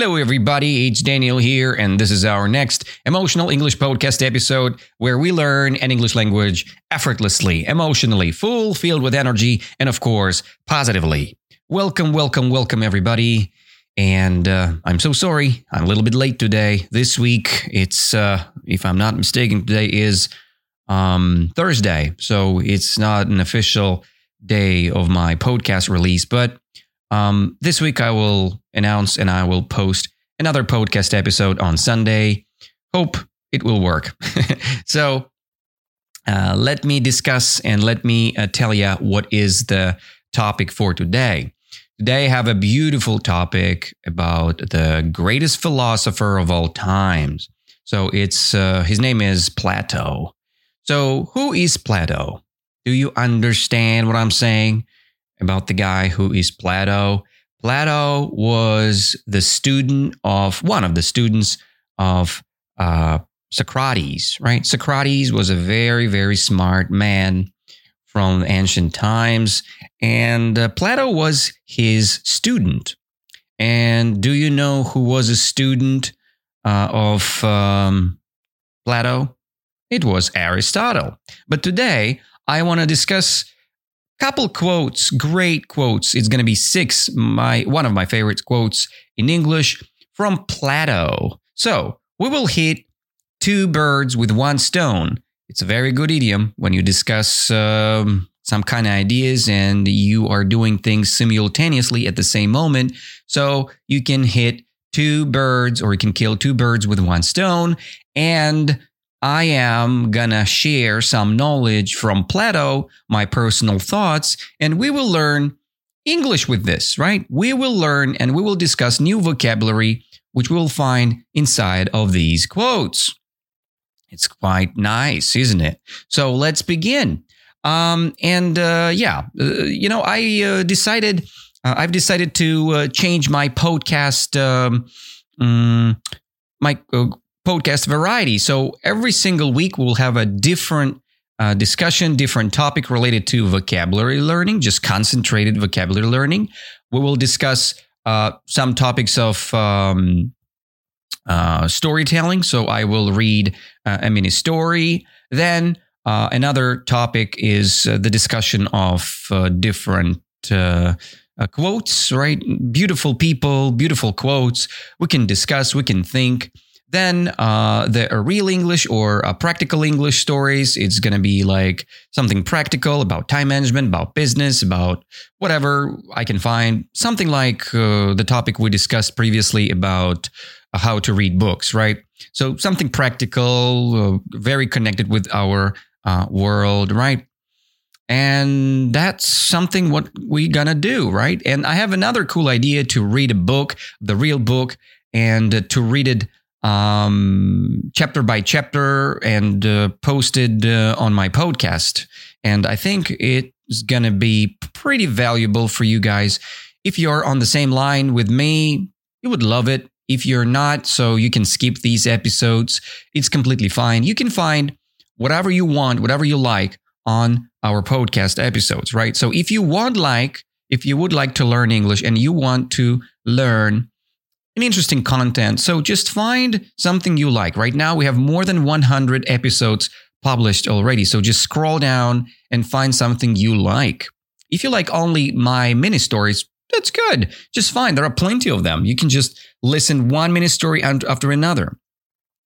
Hello, everybody. It's Daniel here, and this is our next emotional English podcast episode where we learn an English language effortlessly, emotionally, full, filled with energy, and of course, positively. Welcome, welcome, welcome, everybody. And uh, I'm so sorry, I'm a little bit late today. This week, it's, uh, if I'm not mistaken, today is um, Thursday. So it's not an official day of my podcast release, but um, this week, I will announce and I will post another podcast episode on Sunday. Hope it will work. so, uh, let me discuss and let me uh, tell you what is the topic for today. Today, I have a beautiful topic about the greatest philosopher of all times. So, it's uh, his name is Plato. So, who is Plato? Do you understand what I'm saying? About the guy who is Plato. Plato was the student of one of the students of uh, Socrates, right? Socrates was a very, very smart man from ancient times, and uh, Plato was his student. And do you know who was a student uh, of um, Plato? It was Aristotle. But today, I want to discuss couple quotes, great quotes. It's going to be six, my one of my favorite quotes in English from Plato. So we will hit two birds with one stone. It's a very good idiom when you discuss um, some kind of ideas and you are doing things simultaneously at the same moment. So you can hit two birds or you can kill two birds with one stone. And I am gonna share some knowledge from Plato, my personal thoughts, and we will learn English with this, right? We will learn and we will discuss new vocabulary, which we'll find inside of these quotes. It's quite nice, isn't it? So let's begin. Um, and uh, yeah, uh, you know, I uh, decided, uh, I've decided to uh, change my podcast, um, um, my uh, podcast variety. So every single week we'll have a different uh, discussion, different topic related to vocabulary learning, just concentrated vocabulary learning. We will discuss uh, some topics of um, uh, storytelling. So I will read uh, a mini story. Then uh, another topic is uh, the discussion of different quotes, right? Beautiful people, beautiful quotes. We can discuss, we can think. Then uh, the real English or uh, practical English stories. It's going to be like something practical about time management, about business, about whatever I can find. Something like uh, the topic we discussed previously about uh, how to read books, right? So something practical, uh, very connected with our uh, world, right? And that's something what we gonna do, right? And I have another cool idea to read a book, the real book, and to read it um, chapter by chapter and uh, posted uh, on my podcast. And I think it's going to be pretty valuable for you guys. If you're on the same line with me, you would love it. If you're not, so you can skip these episodes, it's completely fine. You can find whatever you want, whatever you like on our podcast episodes, right? So if you want like, if you would like to learn English and you want to learn interesting content. So just find something you like. Right now, we have more than 100 episodes published already. So just scroll down and find something you like. If you like only my mini stories, that's good. Just fine. There are plenty of them. You can just listen one mini story after another.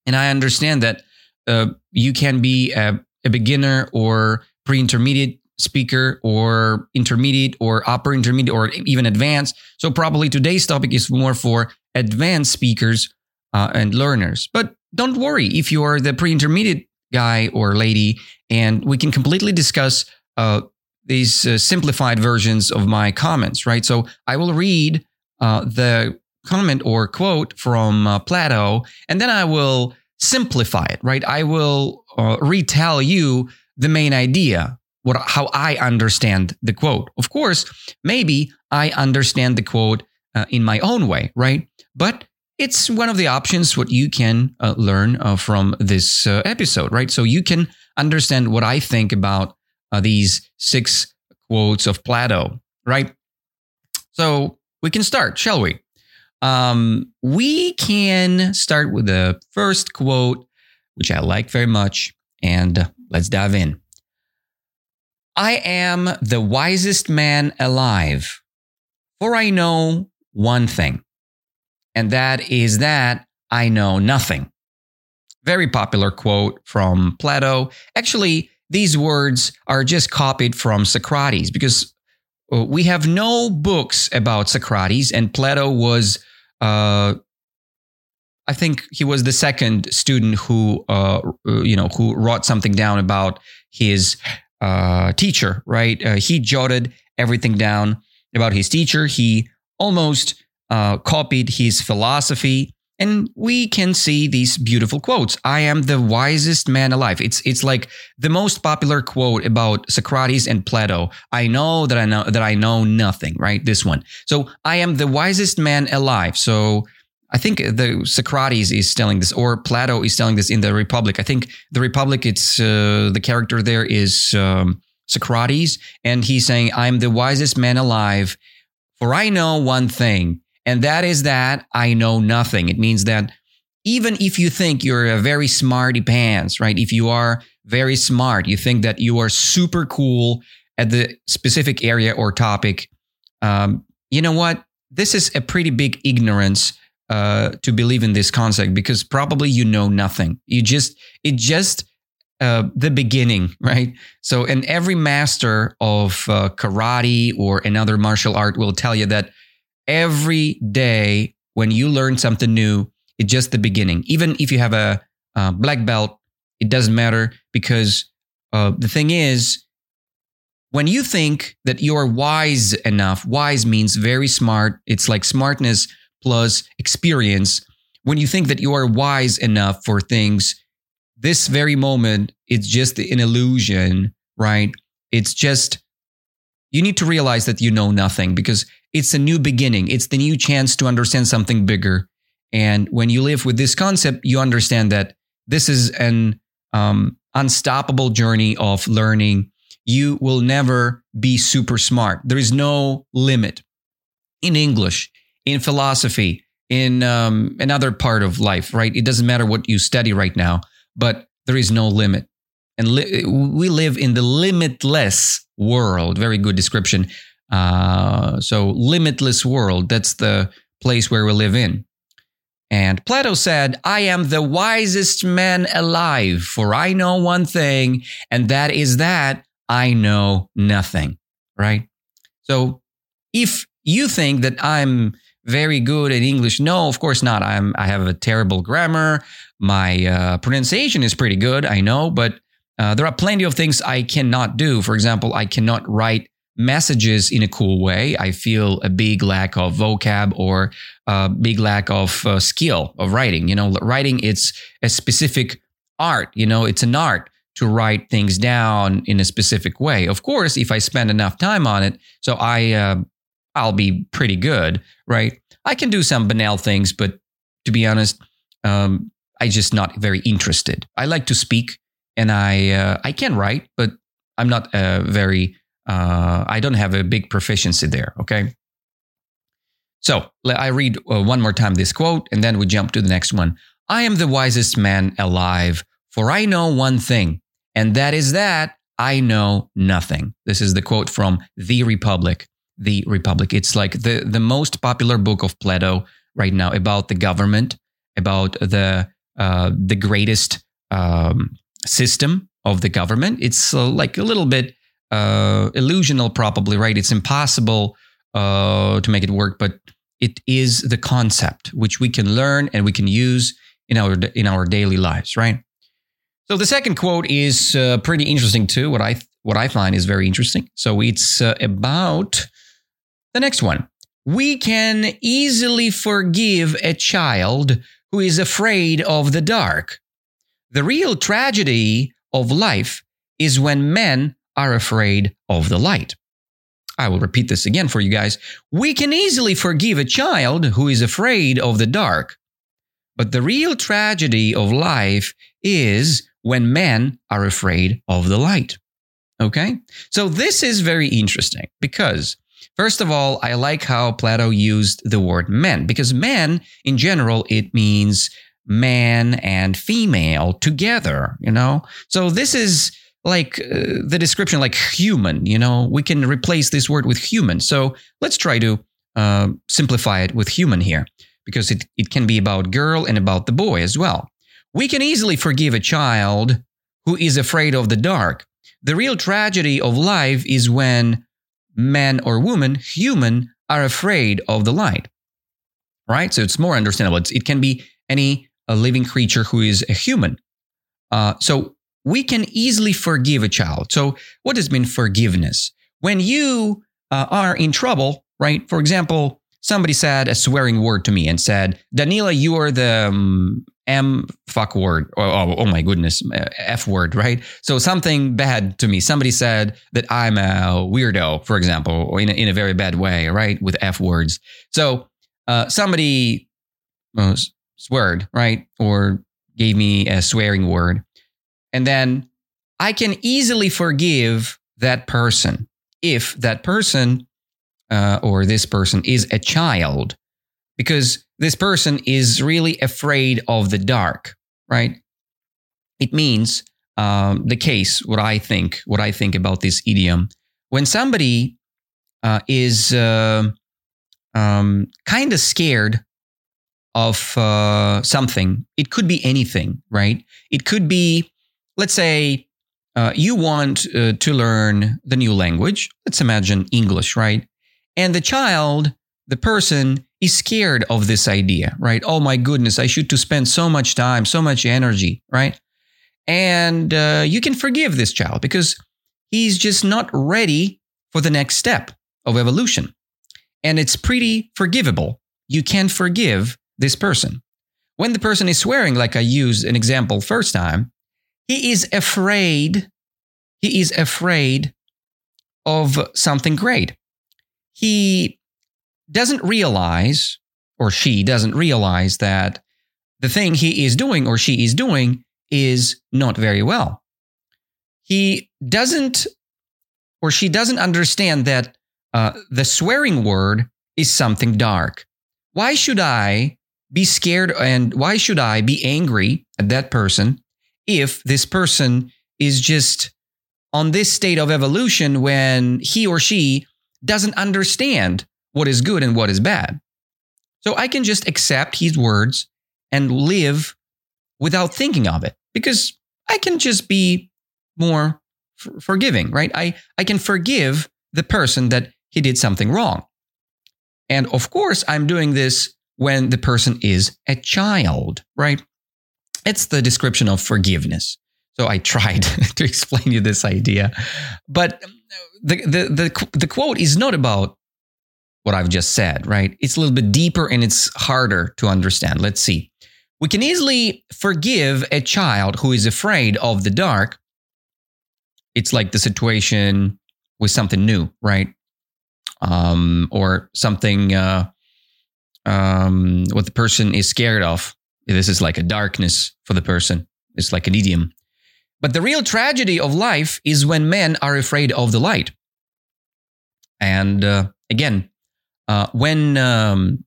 And I understand that uh, you can be a, a beginner or pre intermediate speaker or intermediate or upper intermediate or even advanced. So probably today's topic is more for advanced speakers uh, and learners. But don't worry if you are the pre-intermediate guy or lady, and we can completely discuss uh, these uh, simplified versions of my comments. Right. So I will read uh, the comment or quote from uh, Plato, and then I will simplify it. Right. I will uh, retell you the main idea what how I understand the quote. Of course, maybe I understand the quote in my own way, right? But it's one of the options what you can uh, learn uh, from this uh, episode, right? So you can understand what I think about uh, these six quotes of Plato, right? So we can start, shall we? um, we can start with the first quote, which I like very much, and let's dive in. I am the wisest man alive, for I know one thing, and that is that I know nothing. Very popular quote from Plato. Actually, these words are just copied from Socrates because uh, we have no books about Socrates, and Plato was, uh, I think, he was the second student who, uh, you know, who wrote something down about his uh, teacher. Right? Uh, he jotted everything down about his teacher. He almost copied his philosophy and we can see these beautiful quotes. I am the wisest man alive. It's it's like the most popular quote about Socrates and Plato. I know that I know that I know nothing, right? This one. So I am the wisest man alive. So I think the Socrates is telling this, or Plato is telling this in the Republic. I think the Republic, it's uh, the character there is um, Socrates, and he's saying, "I'm the wisest man alive, for I know one thing, and that is that I know nothing. It means that even if you think you're a very smarty pants, right? If you are very smart, you think that you are super cool at the specific area or topic, um, you know what? This is a pretty big ignorance uh, to believe in this concept because probably you know nothing. You just, it just, uh, the beginning, right? So, and every master of uh, karate or another martial art will tell you that every day when you learn something new, it's just the beginning. Even if you have a uh, black belt, it doesn't matter because uh, the thing is, when you think that you're wise enough, wise means very smart. It's like smartness plus experience. When you think that you are wise enough for things, this very moment, it's just an illusion, right? It's just, you need to realize that you know nothing because it's a new beginning. It's the new chance to understand something bigger. And when you live with this concept, you understand that this is an um, unstoppable journey of learning. You will never be super smart. There is no limit in English, in philosophy, in um, another part of life, right? It doesn't matter what you study right now, but there is no limit. And li- we live in the limitless world. Very good description uh, so, limitless world, that's the place where we live in. And Plato said, I am the wisest man alive, for I know one thing, and that is that I know nothing. Right? So, if you think that I'm very good at English, no, of course not. I'm I have a terrible grammar. My uh, pronunciation is pretty good, I know, but uh, there are plenty of things I cannot do. For example, I cannot write messages in a cool way. I feel a big lack of vocab or a big lack of uh, skill of writing. You know, writing it's a specific art. You know, it's an art to write things down in a specific way. Of course, if I spend enough time on it, so I uh, I'll be pretty good, right? I can do some banal things, but to be honest, um, I just not very interested. I like to speak, and I uh, I can write, but I'm not a very uh, I don't have a big proficiency there. Okay. So I read uh, one more time this quote and then we jump to the next one. I am the wisest man alive, for I know one thing, and that is that I know nothing. This is the quote from The Republic. The Republic. It's like the, the most popular book of Plato right now about the government, about the uh, the greatest um, system of the government. It's uh, like a little bit uh, illusional, probably, right? It's impossible uh, to make it work, but it is the concept which we can learn and we can use in our in our daily lives, right? So the second quote is uh, pretty interesting too. What I what I find is very interesting. So it's uh, about the next one. We can easily forgive a child who is afraid of the dark. The real tragedy of life is when men are afraid of the light. I will repeat this again for you guys. We can easily forgive a child who is afraid of the dark. But the real tragedy of life is when men are afraid of the light. Okay? So this is very interesting because First of all, I like how Plato used the word men because men in general it means man and female together, you know? So this is like uh, the description like human, you know? We can replace this word with human. So let's try to uh, simplify it with human here because it, it can be about girl and about the boy as well. We can easily forgive a child who is afraid of the dark. The real tragedy of life is when man or woman, human, are afraid of the light. Right? So it's more understandable. It's, it can be any a living creature who is a human. Uh, so we can easily forgive a child. So what does mean forgiveness? When you uh, are in trouble, right? For example, somebody said a swearing word to me and said, Danila, you are the um, M fuck word. Oh, oh, oh, my goodness, uh, F word, right? So something bad to me. Somebody said that I'm a weirdo, for example, in a, in a very bad way, right? With F words. So uh, somebody uh, sweared, right? Or gave me a swearing word. And then I can easily forgive that person if that person uh, or this person is a child because this person is really afraid of the dark, right? It means um, the case, what I think, what I think about this idiom. When somebody uh, is uh, um, kind of scared of uh, something, it could be anything, right? It could be, let's say, uh, you want uh, to learn the new language. Let's imagine English, right? And the child, the person, is scared of this idea, right? Oh my goodness, I should to spend so much time, so much energy, right? And uh, you can forgive this child because he's just not ready for the next step of evolution. And it's pretty forgivable. You can forgive this person. When the person is swearing, like I used an example first time, he is afraid. He is afraid of something great. He doesn't realize, or she doesn't realize, that the thing he is doing or she is doing is not very well. He doesn't, or she doesn't understand that uh, the swearing word is something dark. Why should I be scared and why should I be angry at that person if this person is just on this state of evolution when he or she doesn't understand what is good and what is bad. So I can just accept his words and live without thinking of it because I can just be more forgiving, right? I, I can forgive the person that he did something wrong. And of course, I'm doing this when the person is a child, right? It's the description of forgiveness. So I tried to explain you this idea, but the, the, the, the quote is not about what I've just said, right? It's a little bit deeper and it's harder to understand. Let's see. We can easily forgive a child who is afraid of the dark. It's like the situation with something new, right? Um, or something uh, um, what the person is scared of. This is like a darkness for the person. It's like an idiom. But the real tragedy of life is when men are afraid of the light. And uh, again, uh, when um,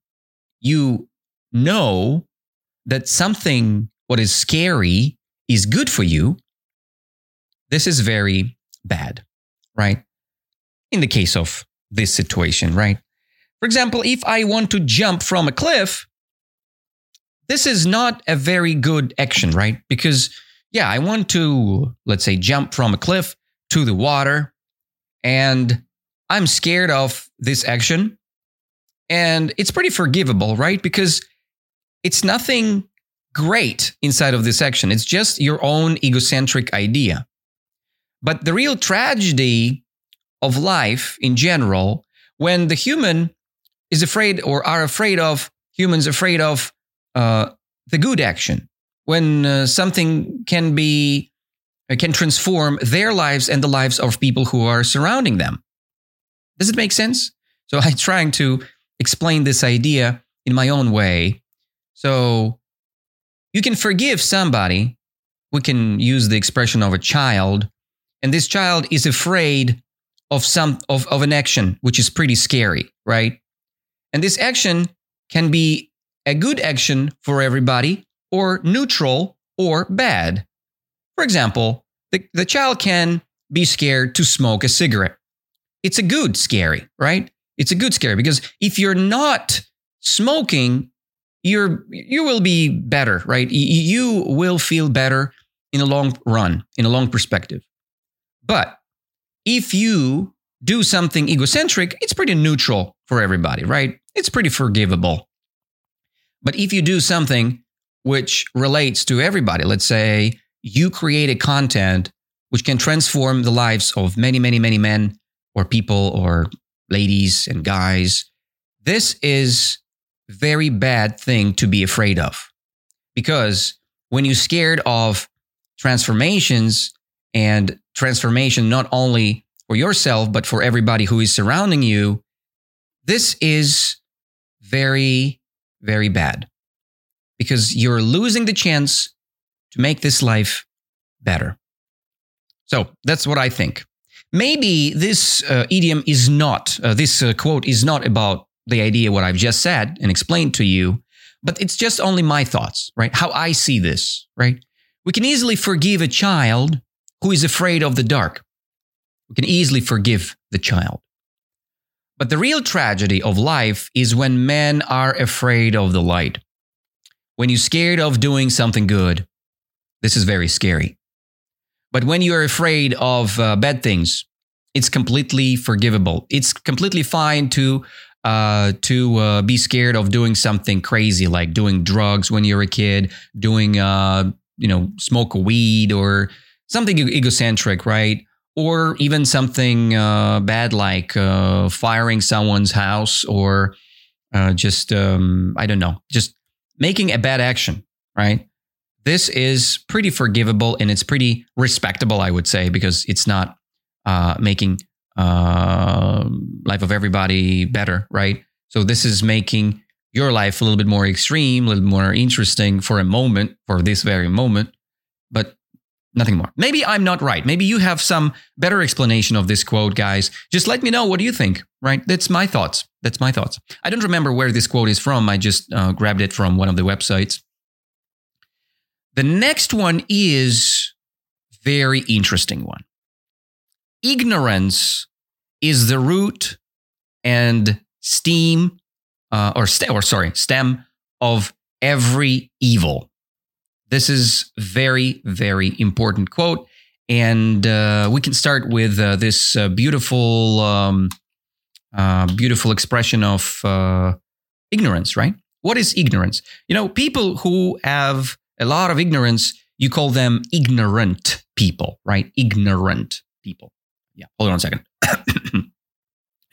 you know that something what is scary is good for you, this is very bad, right? In the case of this situation, right? For example, if I want to jump from a cliff, this is not a very good action, right? Because, yeah, I want to, let's say, jump from a cliff to the water, and I'm scared of this action. And it's pretty forgivable, right? Because it's nothing great inside of this action. It's just your own egocentric idea. But the real tragedy of life in general, when the human is afraid or are afraid of, humans afraid of uh, the good action, when uh, something can be, uh, can transform their lives and the lives of people who are surrounding them. Does it make sense? So I'm trying to explain this idea in my own way. So you can forgive somebody. We can use the expression of a child, and this child is afraid of some of, of an action which is pretty scary, right? And this action can be a good action for everybody or neutral or bad. For example, the, the child can be scared to smoke a cigarette. It's a good scary, right? It's a good scary because if you're not smoking, you're you will be better, right? You will feel better in a long run, in a long perspective. But if you do something egocentric, it's pretty neutral for everybody, right? It's pretty forgivable. But if you do something which relates to everybody, let's say you create a content which can transform the lives of many, many, many men or people or ladies and guys, this is very bad thing to be afraid of. Because when you're scared of transformations and transformation not only for yourself but for everybody who is surrounding you, this is very very bad. Because you're losing the chance to make this life better. So, that's what I think. Maybe this uh, idiom is not, uh, this uh, quote is not about the idea what I've just said and explained to you, but it's just only my thoughts, right? How I see this, right? We can easily forgive a child who is afraid of the dark. We can easily forgive the child. But the real tragedy of life is when men are afraid of the light. When you're scared of doing something good, this is very scary. But when you're afraid of uh, bad things, it's completely forgivable. It's completely fine to uh, to uh, be scared of doing something crazy, like doing drugs when you're a kid, doing uh, you know smoke weed or something egocentric, right? Or even something uh, bad like uh, firing someone's house or uh, just um, I don't know, just making a bad action, right? This is pretty forgivable and it's pretty respectable, I would say, because it's not making uh, life of everybody better, right? So this is making your life a little bit more extreme, a little more interesting for a moment, for this very moment, nothing more. Maybe I'm not right. Maybe you have some better explanation of this quote, guys. Just let me know what do you think, right? That's my thoughts. That's my thoughts. I don't remember where this quote is from. I just uh, grabbed it from one of the websites. The next one is very interesting one ignorance is the root and steam, uh, or st- or sorry, stem of every evil. This is very very important quote, and uh, we can start with uh, this uh, beautiful um, uh, beautiful expression of uh, ignorance. Right? What is ignorance? You know, people who have a lot of ignorance, you call them ignorant people, right? Ignorant people yeah, hold on a second.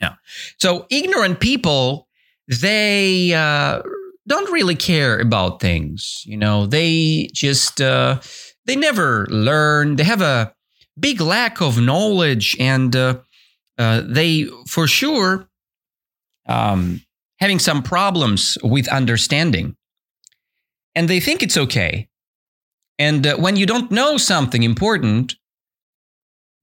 yeah. So ignorant people, they uh, don't really care about things. You know, they just uh, they never learn. They have a big lack of knowledge, and uh, uh, they for sure um, having some problems with understanding. And they think it's okay. And uh, when you don't know something important,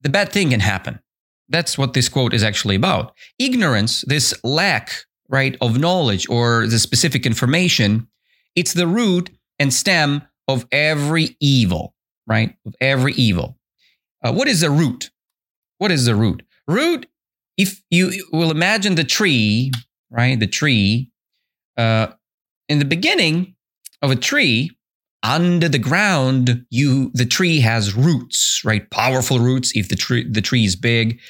the bad thing can happen. That's what this quote is actually about. Ignorance, this lack, right, of knowledge or the specific information, it's the root and stem of every evil, right? Of every evil. Uh, what is the root? What is the root? Root, if you will imagine the tree, right? The tree, uh, in the beginning of a tree, under the ground you the tree has roots right powerful roots if the tree the tree is big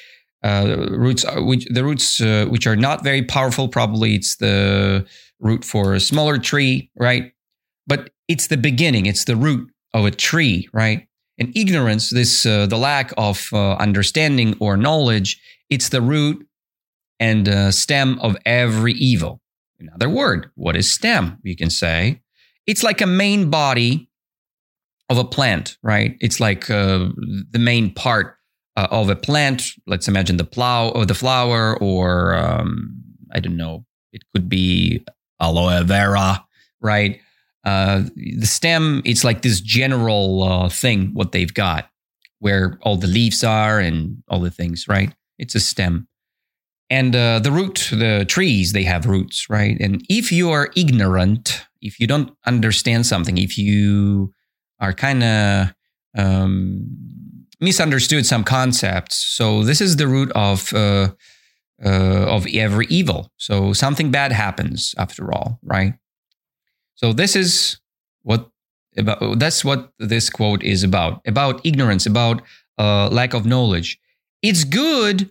uh, roots which the roots uh, which are not very powerful probably it's the root for a smaller tree right? But it's the beginning it's the root of a tree right? And ignorance this uh, the lack of uh, understanding or knowledge it's the root and uh, stem of every evil. Another word what is stem you can say? It's like a main body of a plant, right? It's like uh, the main part uh, of a plant. Let's imagine the plow or the flower, or um, I don't know. It could be aloe vera, right? Uh, the stem, it's like this general uh, thing what they've got, where all the leaves are and all the things, right? It's a stem. And uh, the root, the trees, they have roots, right? And if you are ignorant, if you don't understand something, if you are kind of um, misunderstood some concepts, so this is the root of uh, uh, of every evil. So something bad happens after all, right? So this is what about that's what this quote is about about ignorance about uh, lack of knowledge it's good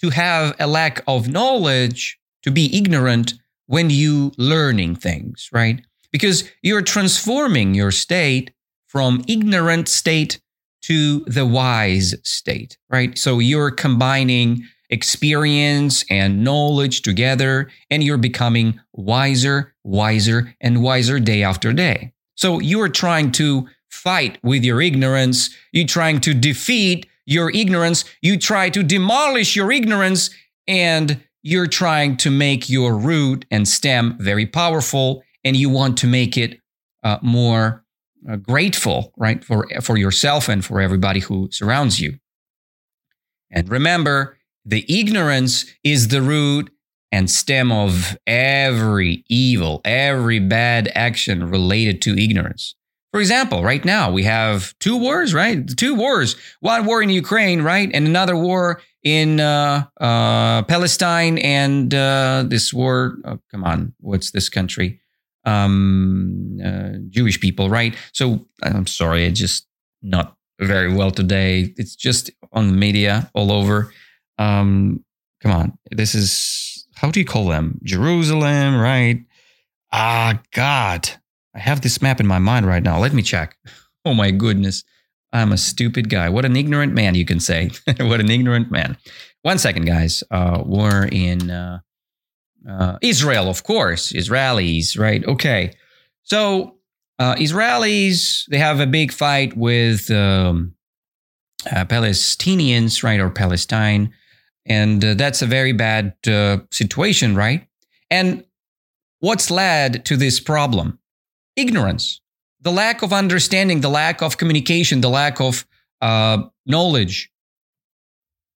to have a lack of knowledge to be ignorant when you learning things right because you're transforming your state from ignorant state to the wise state right so you're combining experience and knowledge together and you're becoming wiser wiser and wiser day after day so you're trying to fight with your ignorance. You're trying to defeat your ignorance. You try to demolish your ignorance and you're trying to make your root and stem very powerful and you want to make it uh, more grateful, right? For, for yourself and for everybody who surrounds you. And remember, the ignorance is the root and stem of every evil, every bad action related to ignorance. For example, right now we have two wars, right? Two wars. One war in Ukraine, right? And another war in uh, uh, Palestine and uh, this war. Oh, come on, what's this country? Um, uh, Jewish people, right? So I'm sorry, it's just not very well today. It's just on the media all over. Um, come on, this is how do you call them? Jerusalem, right? Ah, God. I have this map in my mind right now. Let me check. Oh my goodness. I'm a stupid guy. What an ignorant man, you can say. what an ignorant man. One second, guys. Uh, we're in uh, uh, Israel, of course. Israelis, right? Okay. So, uh, Israelis, they have a big fight with um, uh, Palestinians, right? Or Palestine. And uh, that's a very bad uh, situation, right? And what's led to this problem? Ignorance, the lack of understanding, the lack of communication, the lack of uh, knowledge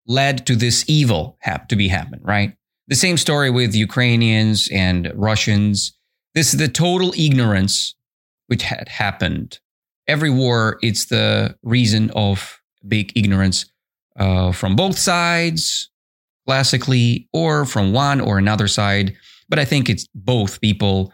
led to this evil have to be happen, right? The same story with Ukrainians and Russians. This is the total ignorance which had happened. Every war, it's the reason of big ignorance uh, from both sides, classically or from one or another side. But I think it's both people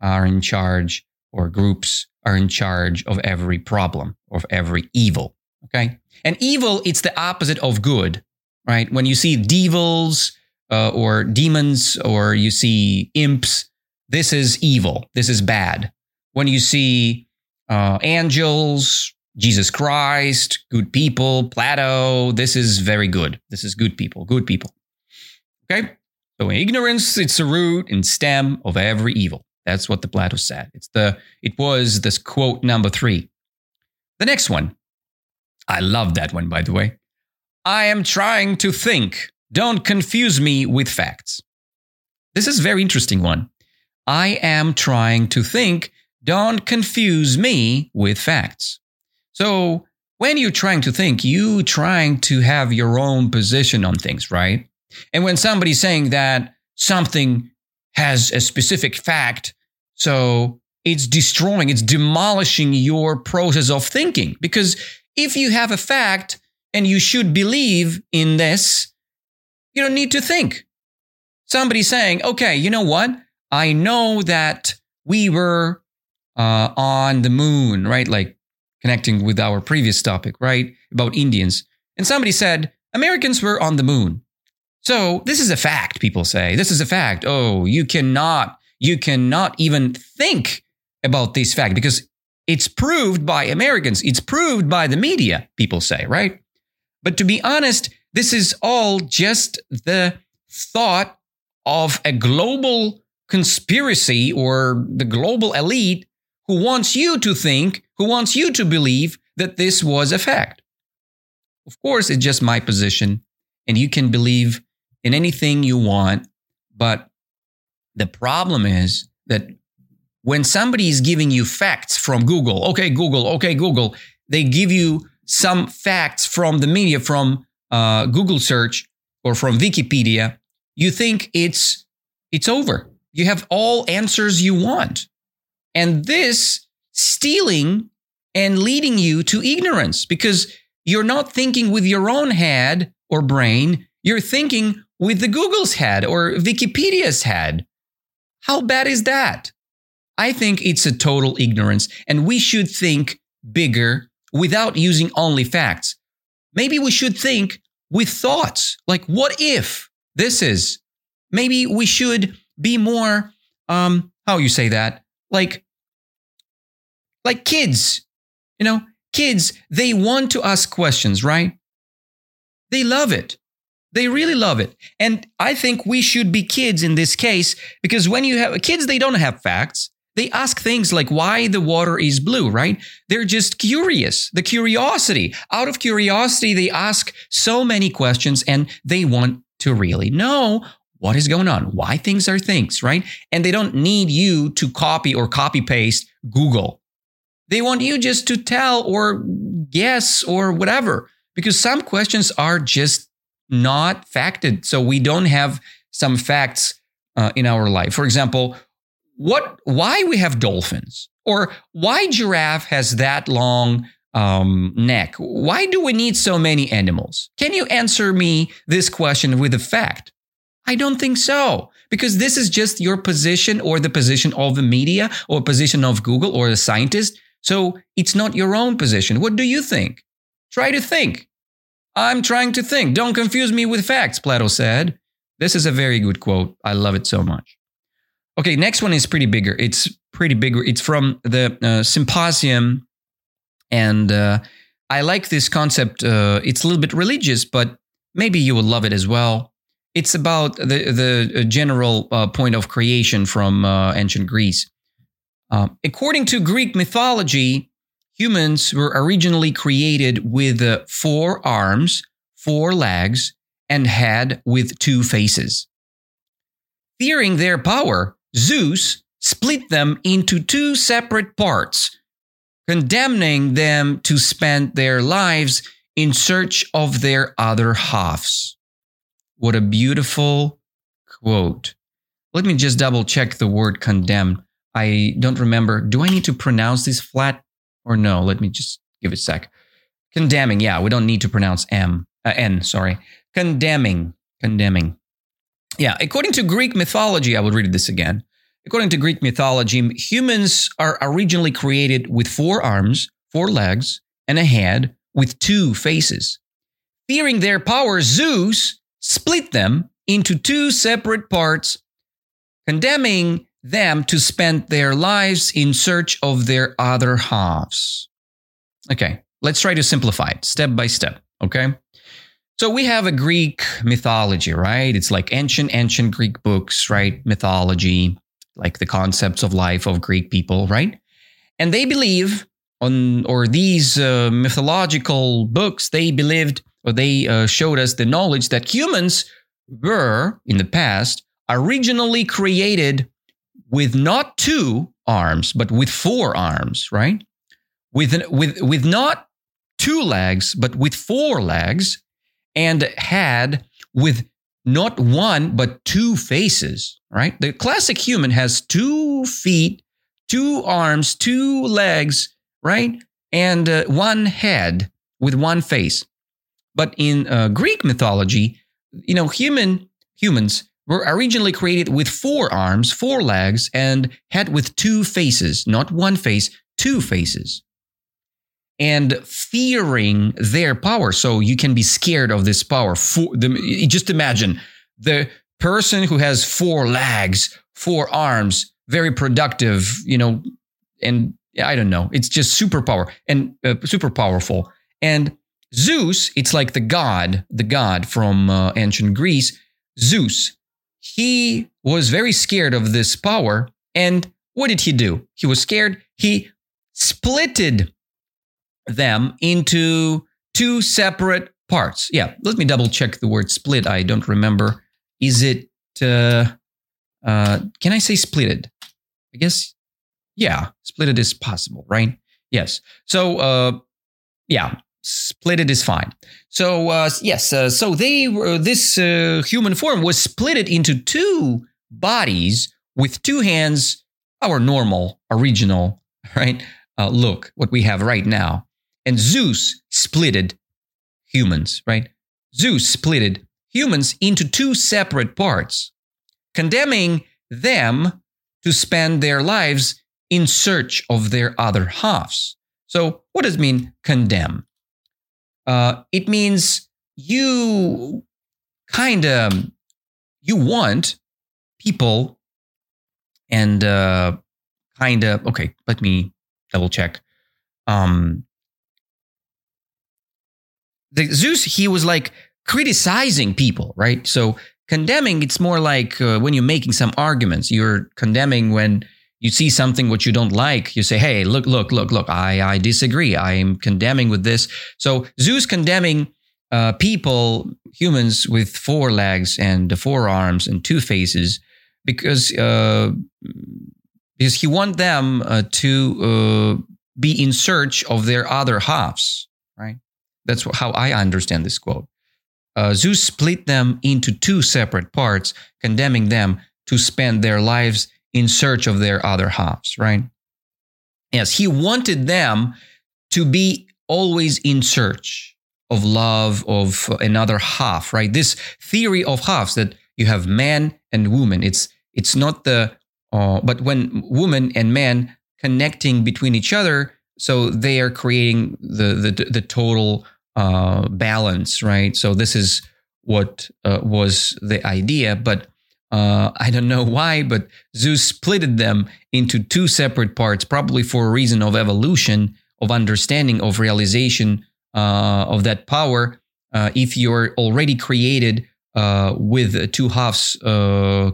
are in charge or groups are in charge of every problem, of every evil. Okay. And evil, it's the opposite of good, right? When you see devils uh, or demons or you see imps, this is evil. This is bad. When you see uh, angels, Jesus Christ, good people, Plato, this is very good. This is good people, good people. Okay? So ignorance, it's the root and stem of every evil. That's what the Plato said. It's the it was this quote number three. The next one. I love that one, by the way. I am trying to think. Don't confuse me with facts. This is a very interesting one. I am trying to think. Don't confuse me with facts. So when you're trying to think, you trying to have your own position on things, right? And when somebody's saying that something has a specific fact, so it's destroying, it's demolishing your process of thinking. Because if you have a fact and you should believe in this, you don't need to think. Somebody saying, okay, you know what? I know that we were uh, on the moon, right? Like connecting with our previous topic, right? About Indians. And somebody said, Americans were on the moon. So this is a fact, people say. This is a fact. Oh, you cannot, you cannot even think about this fact because it's proved by Americans. It's proved by the media, people say, right? But to be honest, this is all just the thought of a global conspiracy or the global elite who wants you to think, who wants you to believe that this was a fact. Of course, it's just my position, and you can believe in anything you want. But the problem is that when somebody is giving you facts from Google, okay, Google, okay, Google, they give you some facts from the media, from uh, Google search or from Wikipedia, you think it's it's over. You have all answers you want. And this stealing and leading you to ignorance because you're not thinking with your own head or brain, you're thinking with the Google's head or Wikipedia's head. How bad is that? I think it's a total ignorance, and we should think bigger without using only facts. Maybe we should think with thoughts like, what if this is? Maybe we should be more, um, how you say that? Like, like kids, you know, kids, they want to ask questions, right? They love it. They really love it. And I think we should be kids in this case because when you have kids, they don't have facts. They ask things like why the water is blue, right? They're just curious. The curiosity. Out of curiosity, they ask so many questions and they want to really know what is going on, why things are things, right? And they don't need you to copy or copy paste Google. They want you just to tell or guess or whatever, because some questions are just not facted. So we don't have some facts uh, in our life. For example, what why we have dolphins or why giraffe has that long um, neck? Why do we need so many animals? Can you answer me this question with a fact i don't think so because this is just your position or the position of the media or position of google or a scientist. So it's not your own position. What do you think? Try to think. I'm trying to think. Don't confuse me with facts plato said. This is a very good quote. I love it so much Okay, next one is pretty bigger. It's pretty bigger. It's from the uh, symposium, and uh, I like this concept. Uh, it's a little bit religious, but maybe you will love it as well. It's about the the general uh, point of creation from uh, ancient Greece. Uh, according to Greek mythology, humans were originally created with four arms, four legs, and head with two faces. Fearing their power, Zeus split them into two separate parts, condemning them to spend their lives in search of their other halves. What a beautiful quote. Let me just double check the word condemn. I don't remember. Do I need to pronounce this flat or no? Let me just give it a sec. Condemning. Yeah, we don't need to pronounce M, uh, N, sorry. Condemning. Condemning. Yeah, according to Greek mythology, I will read this again. According to Greek mythology, humans are originally created with four arms, four legs, and a head with two faces. Fearing their power, Zeus split them into two separate parts, condemning them to spend their lives in search of their other halves. Okay, let's try to simplify it step by step. Okay. So we have a Greek mythology, right? It's like ancient, ancient Greek books, right? Mythology, like the concepts of life of Greek people, right? And they believe on, or these uh, mythological books, they believed or they uh, showed us the knowledge that humans were in the past originally created with not two arms, but with four arms, right? With, with, with not two legs, but with four legs and had with not one, but two faces, right? The classic human has two feet, two arms, two legs, right? And uh, one head with one face. But in uh, Greek mythology, you know, human humans were originally created with four arms, four legs, and head with two faces, not one face, two faces and fearing their power. So you can be scared of this power. For the, just imagine the person who has four legs, four arms, very productive, you know, and I don't know, it's just superpower and uh, super powerful. And Zeus, it's like the god, the god from uh, ancient Greece, Zeus. He was very scared of this power. And what did he do? He was scared. He splitted them into two separate parts. Yeah, let me double check the word split. I don't remember. Is it, uh, uh, can I say splitted? I guess, yeah, splitted is possible, right? Yes. So, uh, yeah, split it is fine. So uh, yes, uh, so they uh, this uh, human form was split into two bodies with two hands, our normal original right uh, look what we have right now, and Zeus splitted humans right. Zeus splitted humans into two separate parts, condemning them to spend their lives in search of their other halves. So, what does mean condemn? Uh, it means you kind of you want people and uh, kind of okay. Let me double check. Um, the Zeus he was like criticizing people, right? So condemning it's more like uh, when you're making some arguments. You're condemning when you see something which you don't like, you say, "Hey, look, look, look, look! I, I disagree. I am condemning with this." So Zeus condemning uh, people, humans with four legs and four arms and two faces, because uh, because he want them uh, to uh, be in search of their other halves. Right. That's how I understand this quote. Uh, Zeus split them into two separate parts, condemning them to spend their lives in search of their other halves, right? Yes, he wanted them to be always in search of love of another half, right? This theory of halves that you have man and woman. It's it's not the uh, but when woman and man connecting between each other, so they are creating the the the total uh, balance, right? So this is what uh, was the idea, but uh, I don't know why, but Zeus splitted them into two separate parts, probably for a reason of evolution, of understanding, of realization uh, of that power. Uh, if you're already created with two halves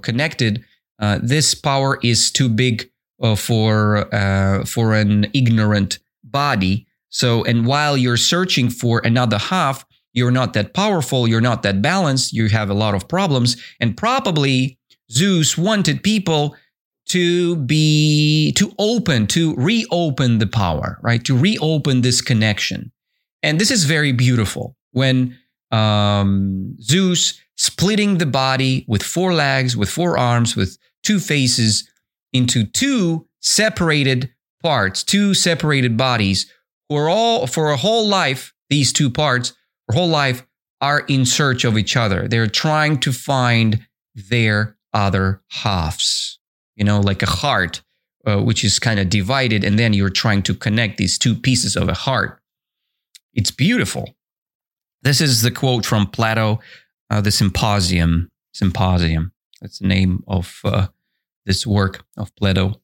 connected, this power is too big for for an ignorant body. So, and while you're searching for another half, you're not that powerful, you're not that balanced, you have a lot of problems, and probably Zeus wanted people to be to open to reopen the power right? To reopen this connection. And this is very beautiful. When um, zeus splitting the body with four legs with four arms with two faces into two separated parts two separated bodies for all for a whole life these two parts for whole life are in search of each other. They're trying to find their other halves, you know, like a heart, uh, which is kind of divided, and then you're trying to connect these two pieces of a heart. It's beautiful. This is the quote from Plato, uh, the Symposium. Symposium. That's the name of uh, this work of Plato.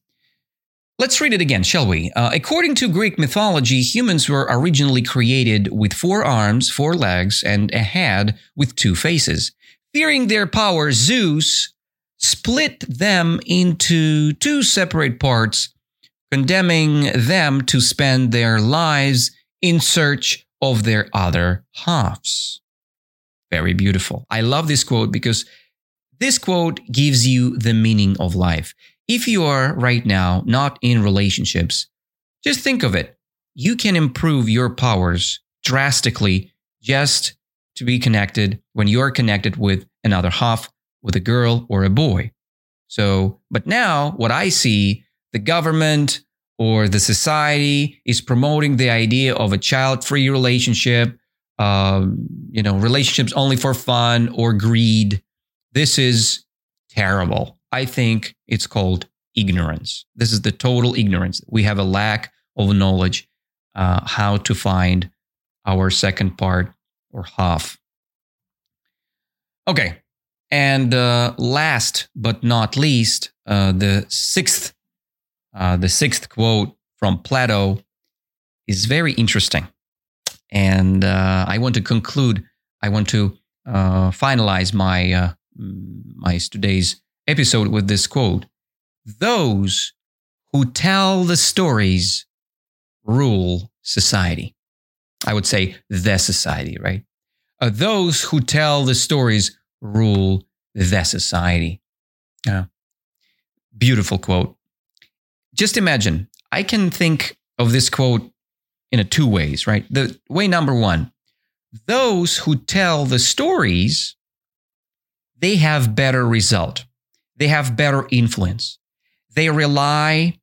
Let's read it again, shall we? Uh, according to Greek mythology, humans were originally created with four arms, four legs, and a head with two faces. Fearing their power, Zeus split them into two separate parts, condemning them to spend their lives in search of their other halves. Very beautiful. I love this quote because this quote gives you the meaning of life. If you are right now not in relationships, just think of it. You can improve your powers drastically just to be connected when you're connected with another half, with a girl or a boy. So, but now what I see, the government or the society is promoting the idea of a child free relationship, um, you know, relationships only for fun or greed. This is terrible. I think it's called ignorance. This is the total ignorance. We have a lack of knowledge uh, how to find our second part or half. Okay. And uh, last but not least, uh, the sixth, uh, the sixth quote from Plato is very interesting, and uh, I want to conclude. I want to uh, finalize my my today's episode with this quote Those who tell the stories rule society. I would say the society, right? Uh, those who tell the stories rule the society. Yeah. Beautiful quote. Just imagine, I can think of this quote in a two ways, right? The way number one, those who tell the stories, they have better result. They have better influence. They rely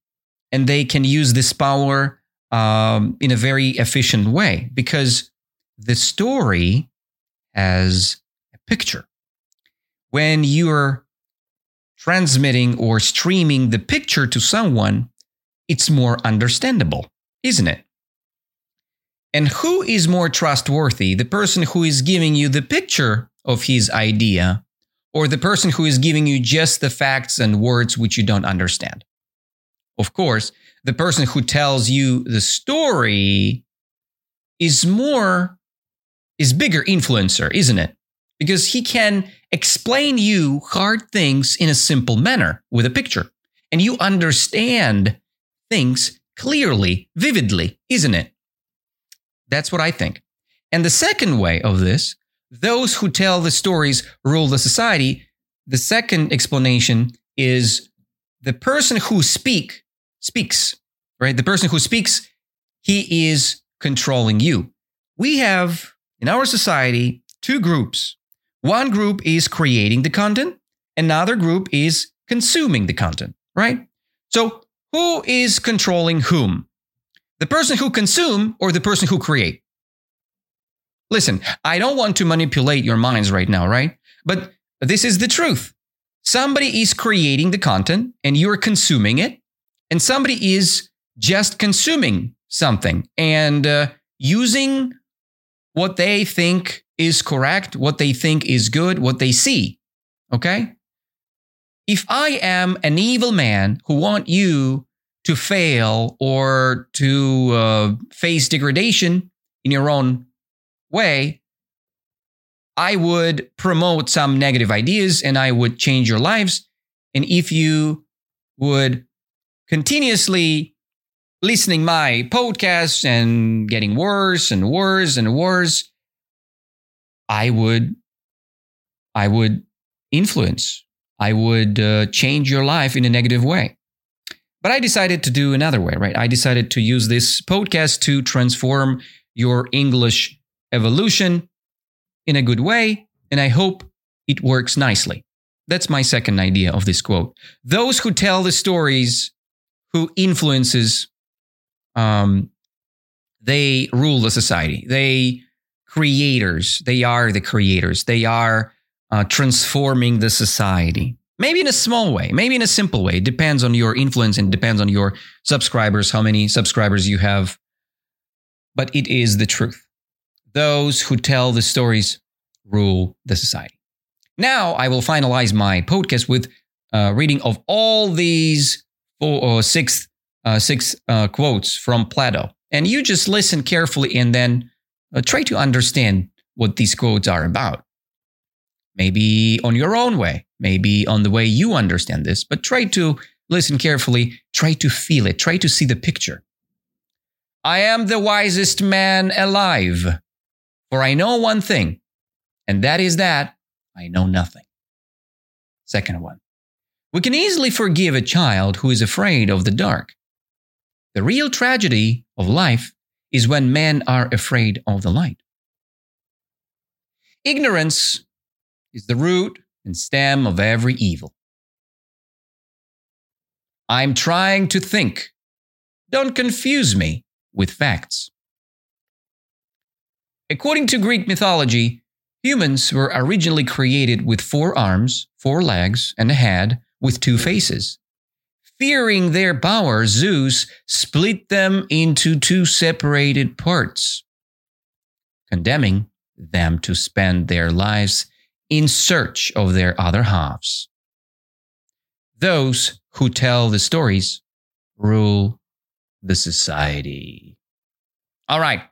and they can use this power um, in a very efficient way because the story has a picture. When you're transmitting or streaming the picture to someone, it's more understandable, isn't it? And who is more trustworthy, the person who is giving you the picture of his idea or the person who is giving you just the facts and words which you don't understand? Of course, the person who tells you the story is more, is bigger influencer, isn't it? Because he can explain you hard things in a simple manner with a picture. And you understand things clearly, vividly, isn't it? That's what I think. And the second way of this, those who tell the stories rule the society. The second explanation is the person who speak speaks, right? The person who speaks, he is controlling you. We have in our society two groups. One group is creating the content, another group is consuming the content, right? So, who is controlling whom? The person who consume or the person who create? Listen, I don't want to manipulate your minds right now, right? But this is the truth. Somebody is creating the content and you're consuming it, and somebody is just consuming something and uh, using what they think is correct, what they think is good, what they see. Okay? If I am an evil man who want you to fail or to uh, face degradation in your own way, I would promote some negative ideas and I would change your lives. And if you would continuously listening my podcasts and getting worse and worse and worse, I would, I would influence. I would uh, change your life in a negative way. But I decided to do another way, right? I decided to use this podcast to transform your English evolution in a good way, and I hope it works nicely. That's my second idea of this quote. Those who tell the stories who influences um, they rule the society. They creators. They are the creators. They are uh, transforming the society. Maybe in a small way, maybe in a simple way. It depends on your influence and depends on your subscribers, how many subscribers you have. But it is the truth. Those who tell the stories rule the society. Now I will finalize my podcast with a reading of all these four or six uh, six uh, quotes from Plato, and you just listen carefully and then uh, try to understand what these quotes are about. Maybe on your own way, maybe on the way you understand this, but try to listen carefully, try to feel it, try to see the picture. I am the wisest man alive, for I know one thing, and that is that I know nothing. Second one. We can easily forgive a child who is afraid of the dark. The real tragedy of life is when men are afraid of the light. Ignorance is the root and stem of every evil. I'm trying to think. Don't confuse me with facts. According to Greek mythology, humans were originally created with four arms, four legs, and a head with two faces. Fearing their power, Zeus split them into two separated parts, condemning them to spend their lives in search of their other halves. Those who tell the stories rule the society. All right.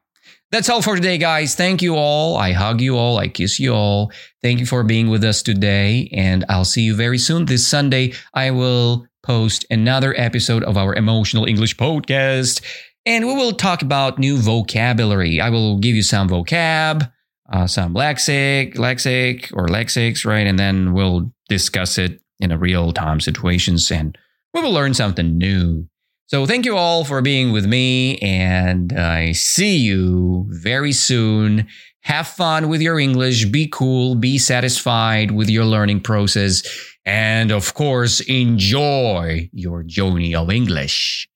That's all for today, guys. Thank you all. I hug you all. I kiss you all. Thank you for being with us today. And I'll see you very soon. This Sunday, I will post another episode of our Emotional English podcast. And we will talk about new vocabulary. I will give you some vocab, uh, some lexic, lexic or lexics, right? And then we'll discuss it in a real time situations and we will learn something new. So thank you all for being with me, and I see you very soon. Have fun with your English, be cool, be satisfied with your learning process, and of course, enjoy your journey of English.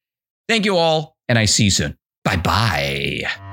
Thank you all, and I see you soon. Bye bye.